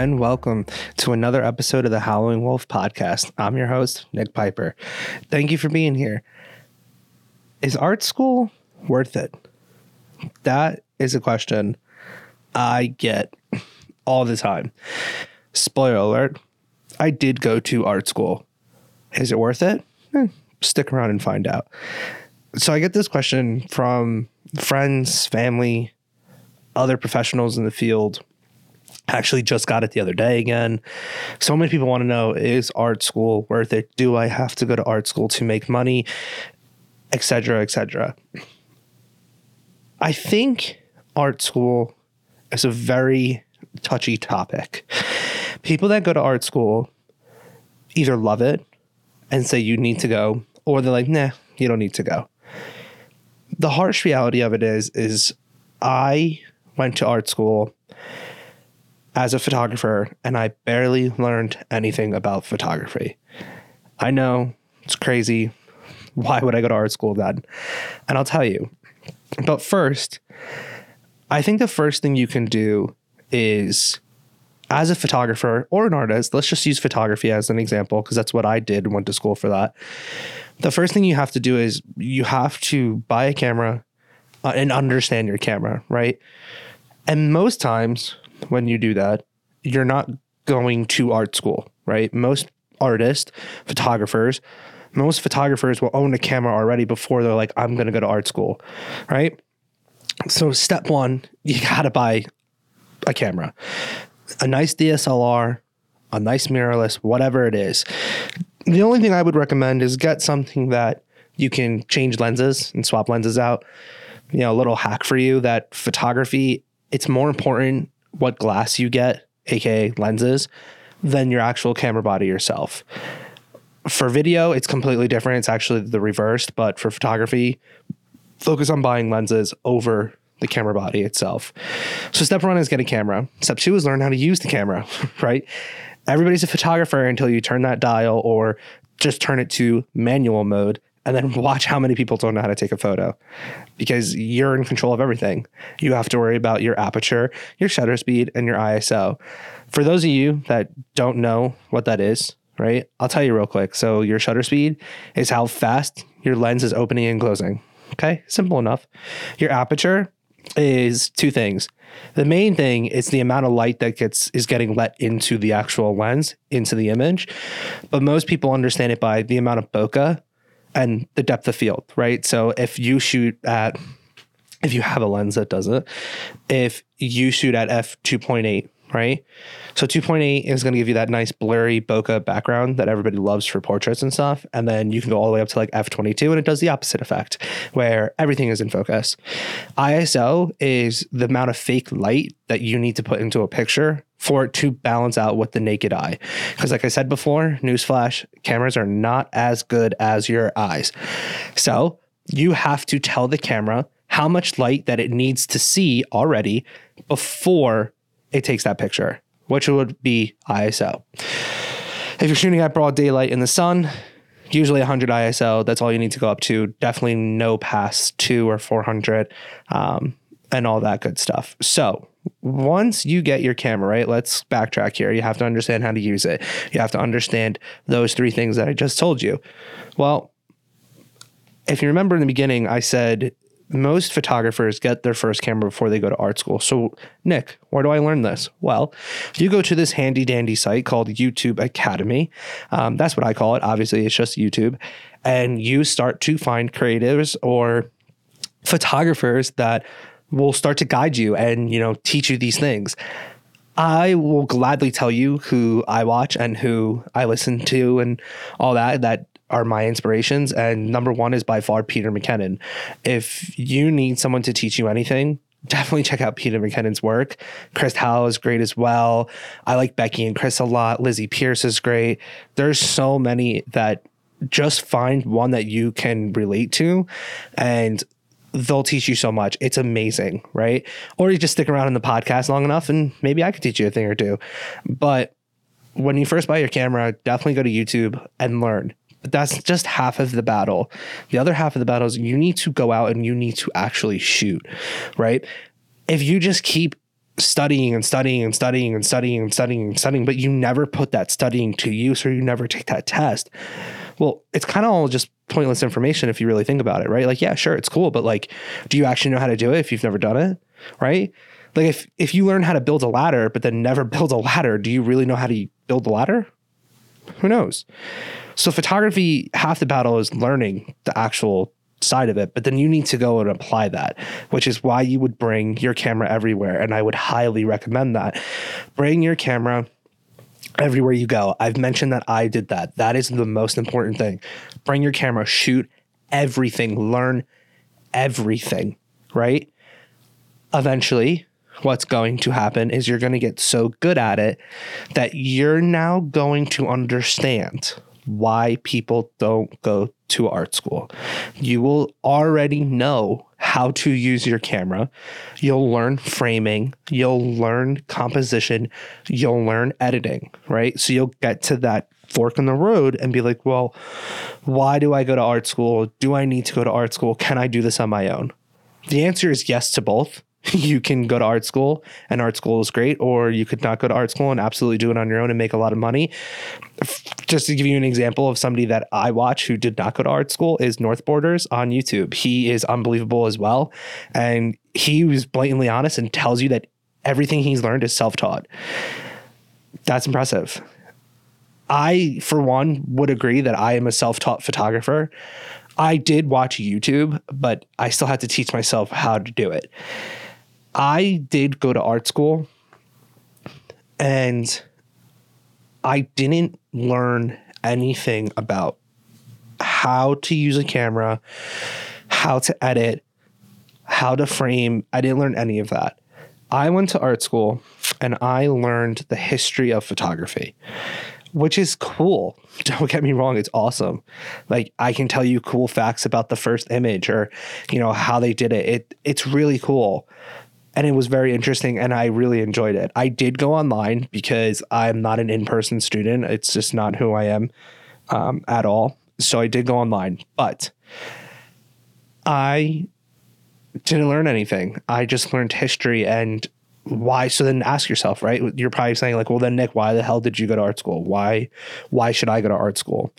and welcome to another episode of the Howling Wolf podcast. I'm your host, Nick Piper. Thank you for being here. Is art school worth it? That is a question I get all the time. Spoiler alert, I did go to art school. Is it worth it? Eh, stick around and find out. So I get this question from friends, family, other professionals in the field. Actually, just got it the other day again. So many people want to know is art school worth it? Do I have to go to art school to make money? Etc. Etc. I think art school is a very touchy topic. People that go to art school either love it and say you need to go, or they're like, nah, you don't need to go. The harsh reality of it is, is I went to art school as a photographer and I barely learned anything about photography. I know it's crazy. Why would I go to art school then? And I'll tell you. But first, I think the first thing you can do is as a photographer or an artist, let's just use photography as an example because that's what I did and went to school for that. The first thing you have to do is you have to buy a camera uh, and understand your camera, right? And most times when you do that, you're not going to art school, right? Most artists, photographers, most photographers will own a camera already before they're like, I'm going to go to art school, right? So, step one, you got to buy a camera, a nice DSLR, a nice mirrorless, whatever it is. The only thing I would recommend is get something that you can change lenses and swap lenses out. You know, a little hack for you that photography, it's more important what glass you get, aka lenses, than your actual camera body yourself. For video, it's completely different. It's actually the reversed, but for photography, focus on buying lenses over the camera body itself. So step one is get a camera. Step two is learn how to use the camera, right? Everybody's a photographer until you turn that dial or just turn it to manual mode and then watch how many people don't know how to take a photo because you're in control of everything. You have to worry about your aperture, your shutter speed, and your ISO. For those of you that don't know what that is, right? I'll tell you real quick. So, your shutter speed is how fast your lens is opening and closing. Okay, simple enough. Your aperture is two things. The main thing is the amount of light that gets is getting let into the actual lens, into the image. But most people understand it by the amount of bokeh and the depth of field, right? So if you shoot at if you have a lens that does it, if you shoot at f two point eight, right? So 2.8 is going to give you that nice blurry bokeh background that everybody loves for portraits and stuff. And then you can go all the way up to like f22 and it does the opposite effect where everything is in focus. ISO is the amount of fake light that you need to put into a picture for it to balance out with the naked eye. Because, like I said before, newsflash, cameras are not as good as your eyes. So you have to tell the camera how much light that it needs to see already before it takes that picture, which would be ISO. If you're shooting at broad daylight in the sun, usually 100 ISO, that's all you need to go up to. Definitely no past two or 400 um, and all that good stuff. So, once you get your camera, right, let's backtrack here. You have to understand how to use it. You have to understand those three things that I just told you. Well, if you remember in the beginning, I said most photographers get their first camera before they go to art school. So, Nick, where do I learn this? Well, you go to this handy dandy site called YouTube Academy. Um, that's what I call it. Obviously, it's just YouTube. And you start to find creatives or photographers that will start to guide you and, you know, teach you these things. I will gladly tell you who I watch and who I listen to and all that. That are my inspirations. And number one is by far Peter McKinnon. If you need someone to teach you anything, definitely check out Peter McKinnon's work. Chris Hau is great as well. I like Becki and Chris a lot. Lizzie Peirce is great. There's so many that just find one that you can relate to and they'll teach you so much. It's amazing, right? Or you just stick around in the podcast long enough and maybe I could teach you a thing or two. But when you first buy your camera, definitely go to YouTube and learn. But that's just half of the battle. The other half of the battle is you need to go out and you need to actually shoot, right? If you just keep studying and studying and studying and studying and studying and studying, but you never put that studying to use or you never take that test. Well, it's kind of all just pointless information if you really think about it, right? Like, yeah, sure, it's cool, but like, do you actually know how to do it if you've never done it? Right? Like if if you learn how to build a ladder but then never build a ladder, do you really know how to build the ladder? Who knows? So photography, half the battle is learning the actual side of it, but then you need to go and apply that, which is why you would bring your camera everywhere. And I would highly recommend that. Bring your camera everywhere you go. I've mentioned that I did that. That is the most important thing. Bring your camera, shoot everything, learn everything, right? Eventually, what's going to happen is you're going to get so good at it that you're now going to understand why people don't go to art school. You will already know how to use your camera. You'll learn framing, you'll learn composition, you'll learn editing, right? So you'll get to that fork in the road and be like, well, why do I go to art school? Do I need to go to art school? Can I do this on my own? The answer is yes to both. you can go to art school and art school is great, or you could not go to art school and absolutely do it on your own and make a lot of money. Just to give you an example of somebody that I watch who did not go to art school is North Borders on YouTube. He is unbelievable as well. And he was blatantly honest and tells you that everything he's learned is self taught. That's impressive. I, for one, would agree that I am a self taught photographer. I did watch YouTube, but I still had to teach myself how to do it. I did go to art school and I didn't learn anything about how to use a camera, how to edit, how to frame. I didn't learn any of that. I went to art school and I learned the history of photography, which is cool. Don't get me wrong, it's awesome. Like I can tell you cool facts about the first image or, you know, how they did it. It it's really cool and it was very interesting and I really enjoyed it. I did go online because I'm not an in person student, it's just not who I am um, at all. So I did go online, but I didn't learn anything. I just learned history and why so then ask yourself right you're probably saying like well then nick why the hell did you go to art school why why should i go to art school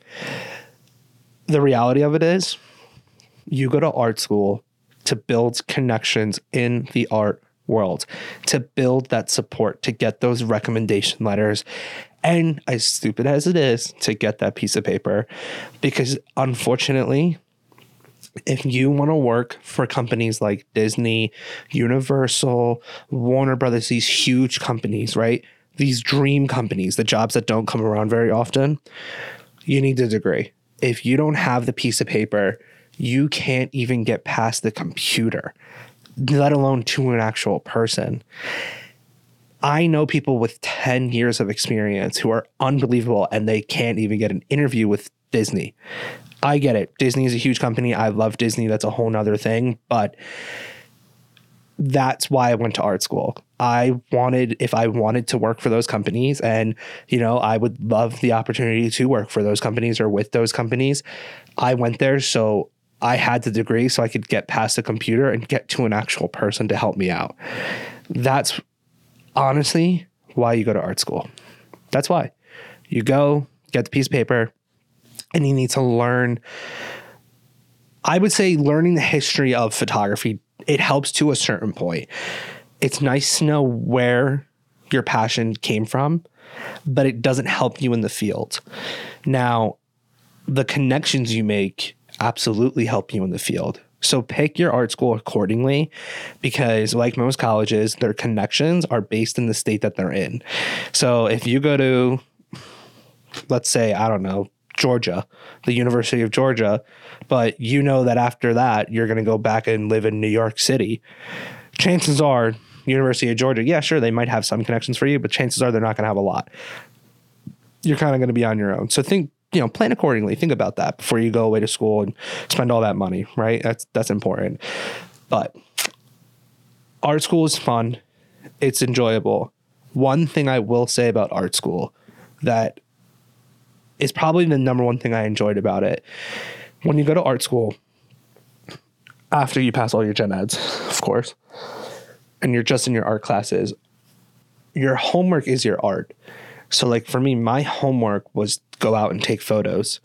the reality of it is you go to art school to build connections in the art world, to build that support, to get those recommendation letters. And as stupid as it is, to get that piece of paper. Because unfortunately, if you want to work for companies like Disney, Universal, Warner Brothers, these huge companies, right? These dream companies, the jobs that don't come around very often, you need a degree. If you don't have the piece of paper you can't even get past the computer, let alone to an actual person. I know people with 10 years of experience who are unbelievable and they can't even get an interview with Disney. I get it. Disney is a huge company. I love Disney. That's a whole nother thing. But that's why I went to art school. I wanted, if I wanted to work for those companies, and, you know, I would love the opportunity to work for those companies or with those companies. I went there so I had the degree so I could get past the computer and get to an actual person to help me out. That's honestly why you go to art school. That's why. You go, get the piece of paper, and you need to learn. I would say learning the history of photography, it helps to a certain point. It's nice to know where your passion came from, but it doesn't help you in the field. Now, the connections you make absolutely help you in the field. So pick your art school accordingly because, like most colleges, their connections are based in the state that they're in. So if you go to, let's say, I don't know, Georgia, the University of Georgia, but you know that after that, you're going to go back and live in New York City, chances are, University of Georgia, yeah, sure, they might have some connections for you, but chances are they're not going to have a lot. You're kind of going to be on your own. So think you know, plan accordingly. Think about that before you go away to school and spend all that money, right? That's that's important. But art school is fun. It's enjoyable. One thing I will say about art school that is probably the number one thing I enjoyed about it. When you go to art school, after you pass all your gen eds, of course, and you're just in your art classes, your homework is your art. So like for me, my homework was go out and take photos.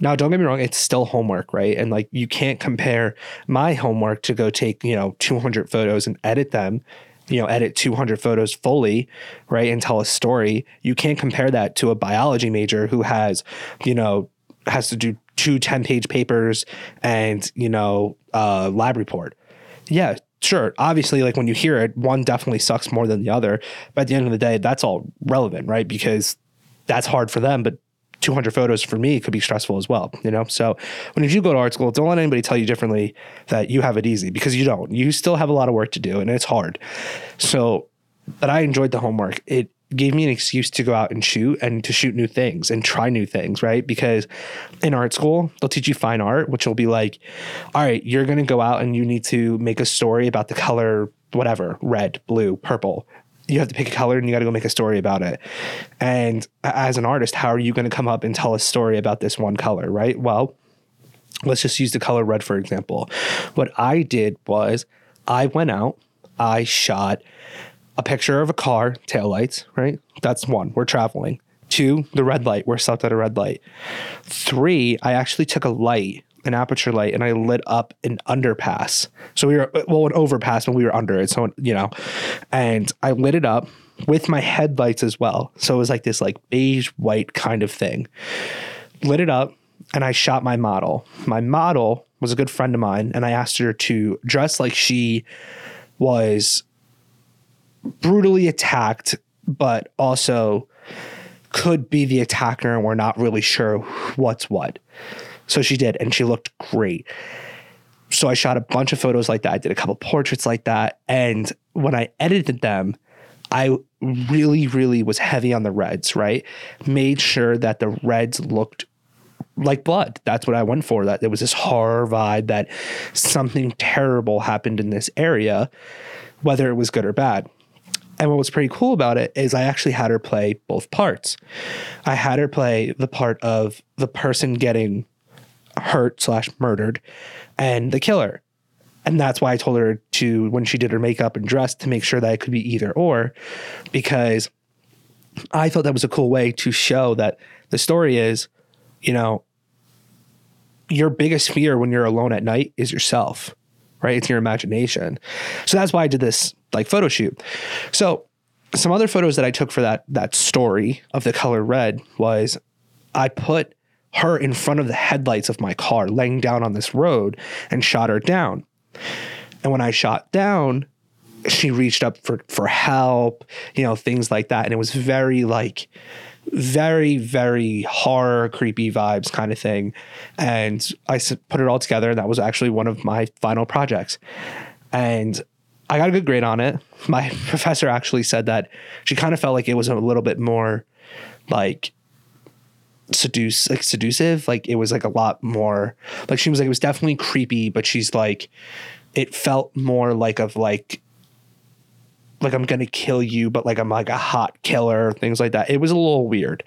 Now, don't get me wrong, it's still homework, right? And like you can't compare my homework to go take, you know, 200 photos and edit them, you know, edit 200 photos fully, right? And tell a story. You can't compare that to a biology major who has, you know, has to do two 10 page papers and, you know, uh, lab report. Yeah, sure. Obviously, like when you hear it, one definitely sucks more than the other. But at the end of the day, that's all relevant, right? Because that's hard for them, but 200 photos for me could be stressful as well, you know? So when you go to art school, don't let anybody tell you differently that you have it easy because you don't. You still have a lot of work to do and it's hard. So, but I enjoyed the homework. It gave me an excuse to go out and shoot and to shoot new things and try new things, right? Because in art school, they'll teach you fine art, which will be like, all right, you're going to go out and you need to make a story about the color, whatever, red, blue, purple you have to pick a color and you got to go make a story about it. And as an artist, how are you going to come up and tell a story about this one color, right? Well, let's just use the color red for example. What I did was I went out, I shot a picture of a car, taillights, right? That's one. We're traveling. Two, the red light. We're stopped at a red light. Three, I actually took a light an aperture light and I lit up an underpass. So we were well an overpass, but we were under it. So you know, and I lit it up with my headlights as well. So it was like this like beige white kind of thing. Lit it up and I shot my model. My model was a good friend of mine, and I asked her to dress like she was brutally attacked, but also could be the attacker, and we're not really sure what's what. So she did, and she looked great. So I shot a bunch of photos like that. I did a couple portraits like that. And when I edited them, I really, really was heavy on the reds, right? Made sure that the reds looked like blood. That's what I went for. That there was this horror vibe that something terrible happened in this area, whether it was good or bad. And what was pretty cool about it is I actually had her play both parts. I had her play the part of the person getting hurt slash murdered and the killer. And that's why I told her to, when she did her makeup and dress, to make sure that it could be either or, because I thought that was a cool way to show that the story is, you know, your biggest fear when you're alone at night is yourself, right? It's your imagination. So that's why I did this like photo shoot. So some other photos that I took for that that story of the color red was I put her in front of the headlights of my car, laying down on this road, and shot her down. And when I shot down, she reached up for for help, you know, things like that. And it was very like very very horror creepy vibes kind of thing and i put it all together and that was actually one of my final projects and i got a good grade on it my professor actually said that she kind of felt like it was a little bit more like seduce like seductive like it was like a lot more like she was like it was definitely creepy but she's like it felt more like of like like I'm gonna kill you, but like I'm like a hot killer, things like that. It was a little weird,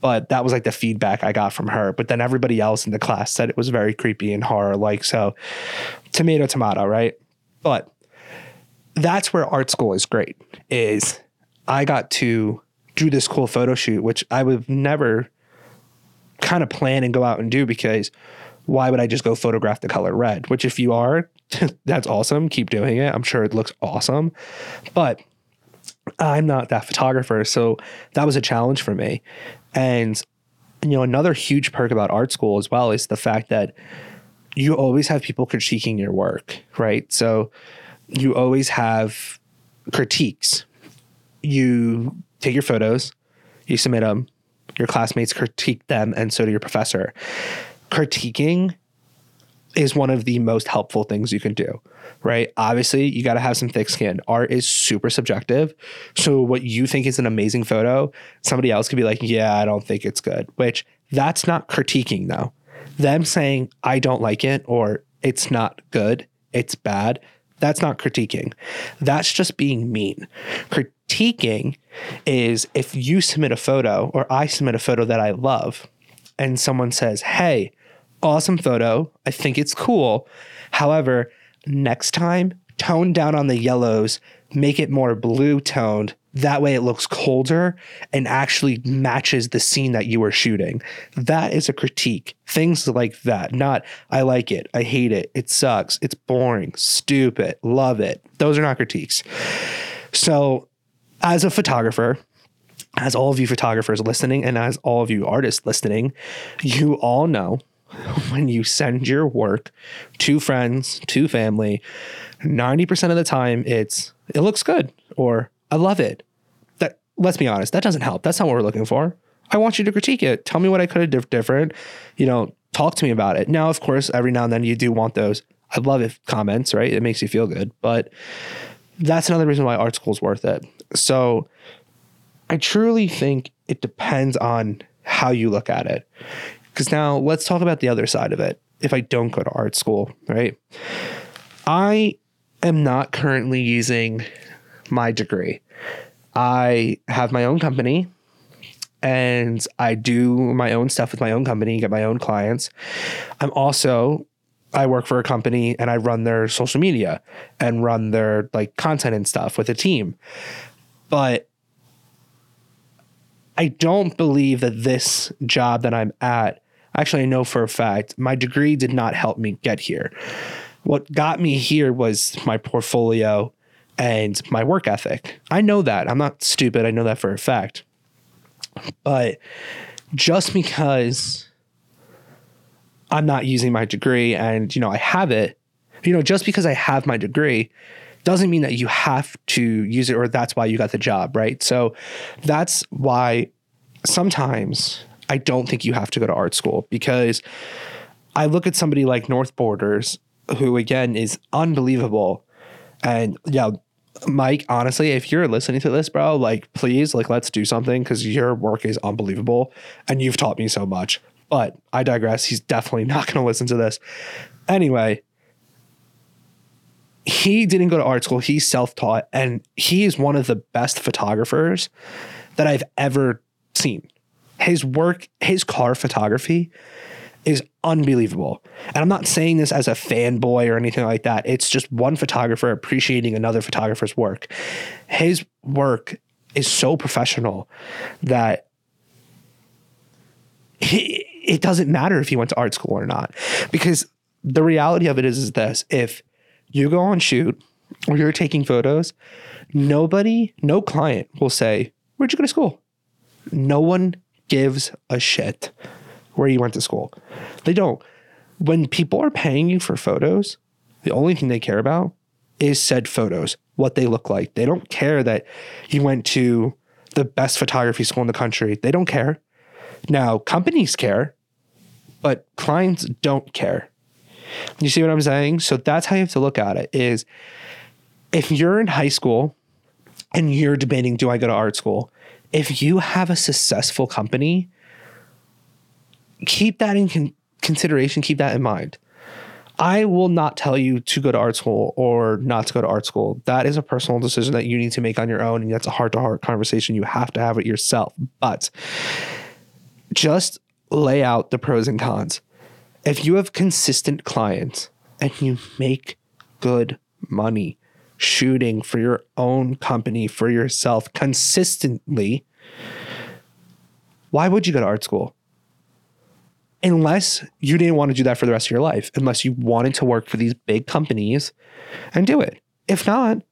but that was like the feedback I got from her. But then everybody else in the class said it was very creepy and horror like. So, tomato, tomato, right? But that's where art school is great. Is I got to do this cool photo shoot, which I would never kind of plan and go out and do because why would I just go photograph the color red? Which, if you are, that's awesome. Keep doing it. I'm sure it looks awesome. But I'm not that photographer. So that was a challenge for me. And, you know, another huge perk about art school as well is the fact that you always have people critiquing your work, right? So you always have critiques. You take your photos, you submit them, your classmates critique them, and so do your professor. Critiquing is one of the most helpful things you can do, right? Obviously, you got to have some thick skin. Art is super subjective. So, what you think is an amazing photo, somebody else could be like, yeah, I don't think it's good, which that's not critiquing, though. Them saying, I don't like it or it's not good, it's bad, that's not critiquing. That's just being mean. Critiquing is if you submit a photo or I submit a photo that I love and someone says, Hey, awesome photo. I think it's cool. However, next time, tone down on the yellows, make it more blue toned, That way it looks colder and actually matches the scene that you were shooting. That is a critique. Things like that. Not, I like it, I hate it, it sucks, it's boring, stupid, love it. Those are not critiques. So, as a photographer, as all of you photographers listening, and as all of you artists listening, you all know when you send your work to friends, to family, 90% of the time it's, it looks good or I love it. Let's be honest, that doesn't help. That's not what we're looking for. I want you to critique it. Tell me what I could have did different. You know, talk to me about it. Now, of course, every now and then you do want those. I love it comments, right? It makes you feel good. But that's another reason why art school is worth it. So I truly think it depends on how you look at it. Because now let's talk about the other side of it. If I don't go to art school, right? I am not currently using my degree. I have my own company and I do my own stuff with my own company, get my own clients. I'm also I work for a company and I run their social media and run their like content and stuff with a team. But I don't believe that this job that I'm at, actually, I know for a fact, my degree did not help me get here. What got me here was my portfolio and my work ethic. I know that. I'm not stupid. I know that for a fact. But just because I'm not using my degree and, you know, I have it, you know, just because I have my degree doesn't mean that you have to use it or that's why you got the job, right? So that's why sometimes I don't think you have to go to art school because I look at somebody like North Borders, who again is unbelievable. And yeah, Mike, honestly, if you're listening to this, bro, like please, like let's do something because your work is unbelievable and you've taught me so much. But I digress. He's definitely not going to listen to this. Anyway, he didn't go to art school. He's self taught, and he is one of the best photographers that I've ever seen. His work, his car photography is unbelievable. And I'm not saying this as a fanboy or anything like that. It's just one photographer appreciating another photographer's work. His work is so professional that he, it doesn't matter if he went to art school or not. Because the reality of it is, is this if you go on shoot or you're taking photos, nobody, no client will say, Where'd you go to school? No one gives a shit where you went to school. They don't. When people are paying you for photos, the only thing they care about is said photos, what they look like. They don't care that you went to the best photography school in the country. They don't care. Now, companies care, but clients don't care. You see what I'm saying? So that's how you have to look at it is if you're in high school and you're debating do I go to art school? If you have a successful company, keep that in con- consideration, keep that in mind. I will not tell you to go to art school or not to go to art school. That is a personal decision that you need to make on your own. And that's a heart to heart conversation. You have to have it yourself. But just lay out the pros and cons if you have consistent clients and you make good money shooting for your own company, for yourself consistently, why would you go to art school? Unless you didn't want to do that for the rest of your life, unless you wanted to work for these big companies and do it. If not,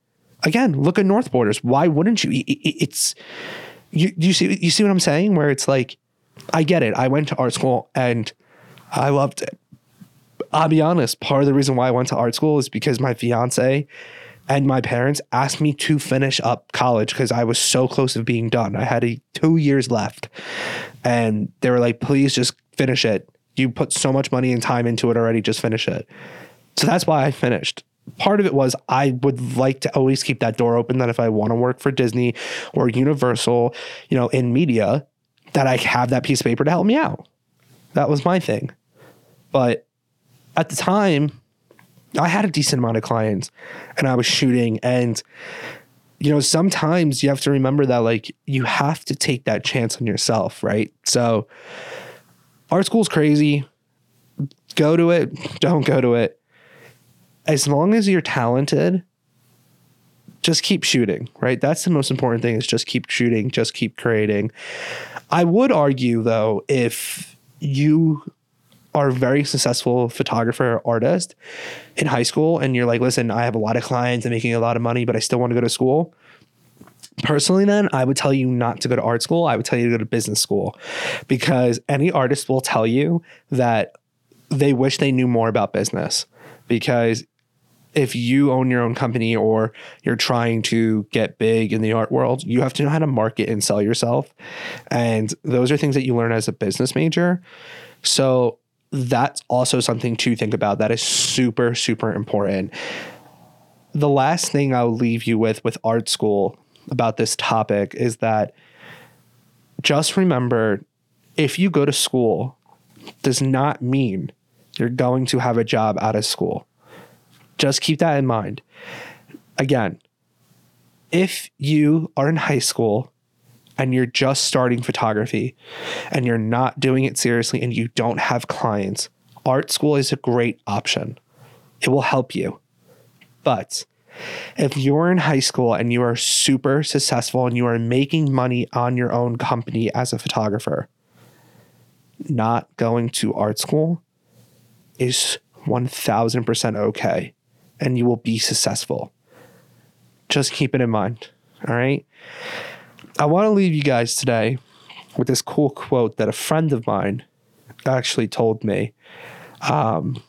again, look at North Borders. Why wouldn't you? It's you. You see, you see what I'm saying? Where it's like, I get it. I went to art school and I loved it. I'll be honest, part of the reason why I went to art school is because my fiance and my parents asked me to finish up college because I was so close to being done. I had a, two years left. And they were like, please just finish it. You put so much money and time into it already, just finish it. So that's why I finished. Part of it was I would like to always keep that door open that if I want to work for Disney or Universal, you know, in media, that I have that piece of paper to help me out. That was my thing. But at the time, I had a decent amount of clients and I was shooting. And, you know, sometimes you have to remember that, like, you have to take that chance on yourself, right? So, art school's crazy. Go to it, don't go to it. As long as you're talented, just keep shooting, right? That's the most important thing is just keep shooting, just keep creating. I would argue though, if you are a very successful photographer or artist in high school and you're like, listen, I have a lot of clients and making a lot of money, but I still want to go to school. Personally, then I would tell you not to go to art school. I would tell you to go to business school because any artist will tell you that they wish they knew more about business because if you own your own company or you're trying to get big in the art world, you have to know how to market and sell yourself. And those are things that you learn as a business major. So that's also something to think about. That is super, super important. The last thing I'll leave you with with art school about this topic is that just remember if you go to school does not mean you're going to have a job out of school. Just keep that in mind. Again, if you are in high school and you're just starting photography and you're not doing it seriously and you don't have clients, art school is a great option. It will help you. But if you're in high school and you are super successful and you are making money on your own company as a photographer, not going to art school is 1000% okay and you will be successful. Just keep it in mind. All right. I want to leave you guys today with this cool quote that a friend of mine actually told me. Um,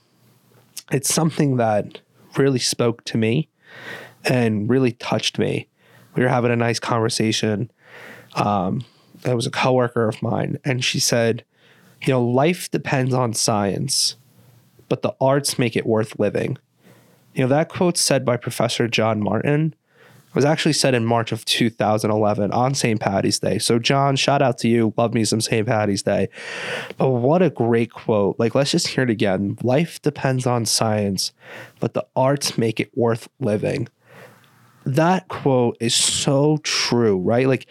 it's something that really spoke to me and really touched me. We were having a nice conversation. Um, it was a coworker of mine, and she said, "You know, life depends on science, but the arts make it worth living." You know, that quote said by Professor John Martin was actually said in March of 2011 on St. Patty's Day. So, John, shout out to you. Love me some St. Patty's Day. But what a great quote. Like, let's just hear it again. Life depends on science, but the arts make it worth living. That quote is so true, right? Like,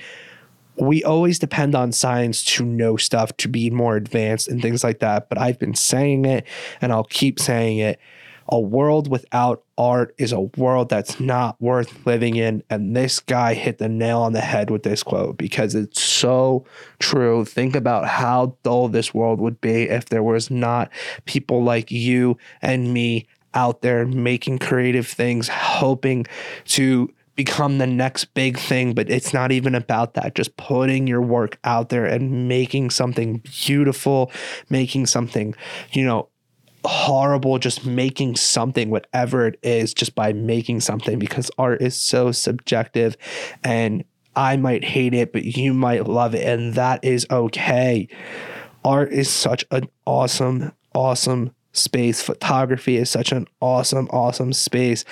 we always depend on science to know stuff, to be more advanced and things like that. But I've been saying it and I'll keep saying it a world without art is a world that's not worth living in. And this guy hit the nail on the head with this quote because it's so true. Think about how dull this world would be if there was not people like you and me out there making creative things, hoping to become the next big thing, but it's not even about that. Just putting your work out there and making something beautiful, making something, you know, horrible just making something whatever it is just by making something because art is so subjective and I might hate it but you might love it and that is okay. Art is such an awesome awesome space. Photography is such an awesome awesome space.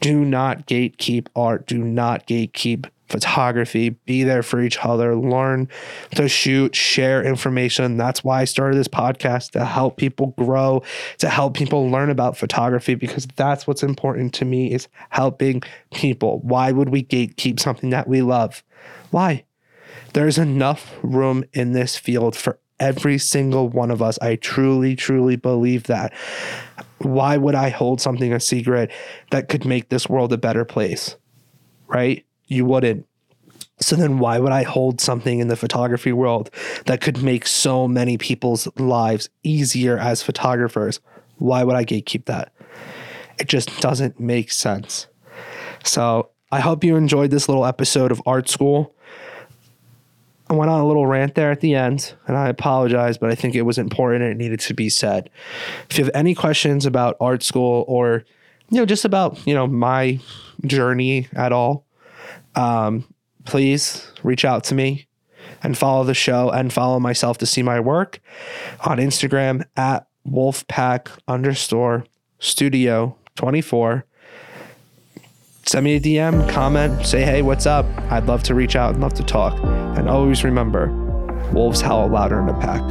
Do not gatekeep art. Do not gatekeep photography, be there for each other, learn to shoot, share information. That's why I started this podcast to help people grow, to help people learn about photography because that's what's important to me is helping people. Why would we gatekeep something that we love? Why? There's enough room in this field for every single one of us. I truly, truly believe that. Why would I hold something a secret that could make this world a better place? Right? You wouldn't. So then why would I hold something in the photography world that could make so many people's lives easier as photographers? Why would I gatekeep that? It just doesn't make sense. So I hope you enjoyed this little episode of Art School. I went on a little rant there at the end, and I apologize, but I think it was important and it needed to be said. If you have any questions about art school or you know just about you know my journey at all, um, please reach out to me and follow the show and follow myself to see my work on Instagram at wolfpack underscore studio 24. Send me a DM, comment, say, hey, what's up? I'd love to reach out and love to talk. And always remember wolves howl louder in a pack.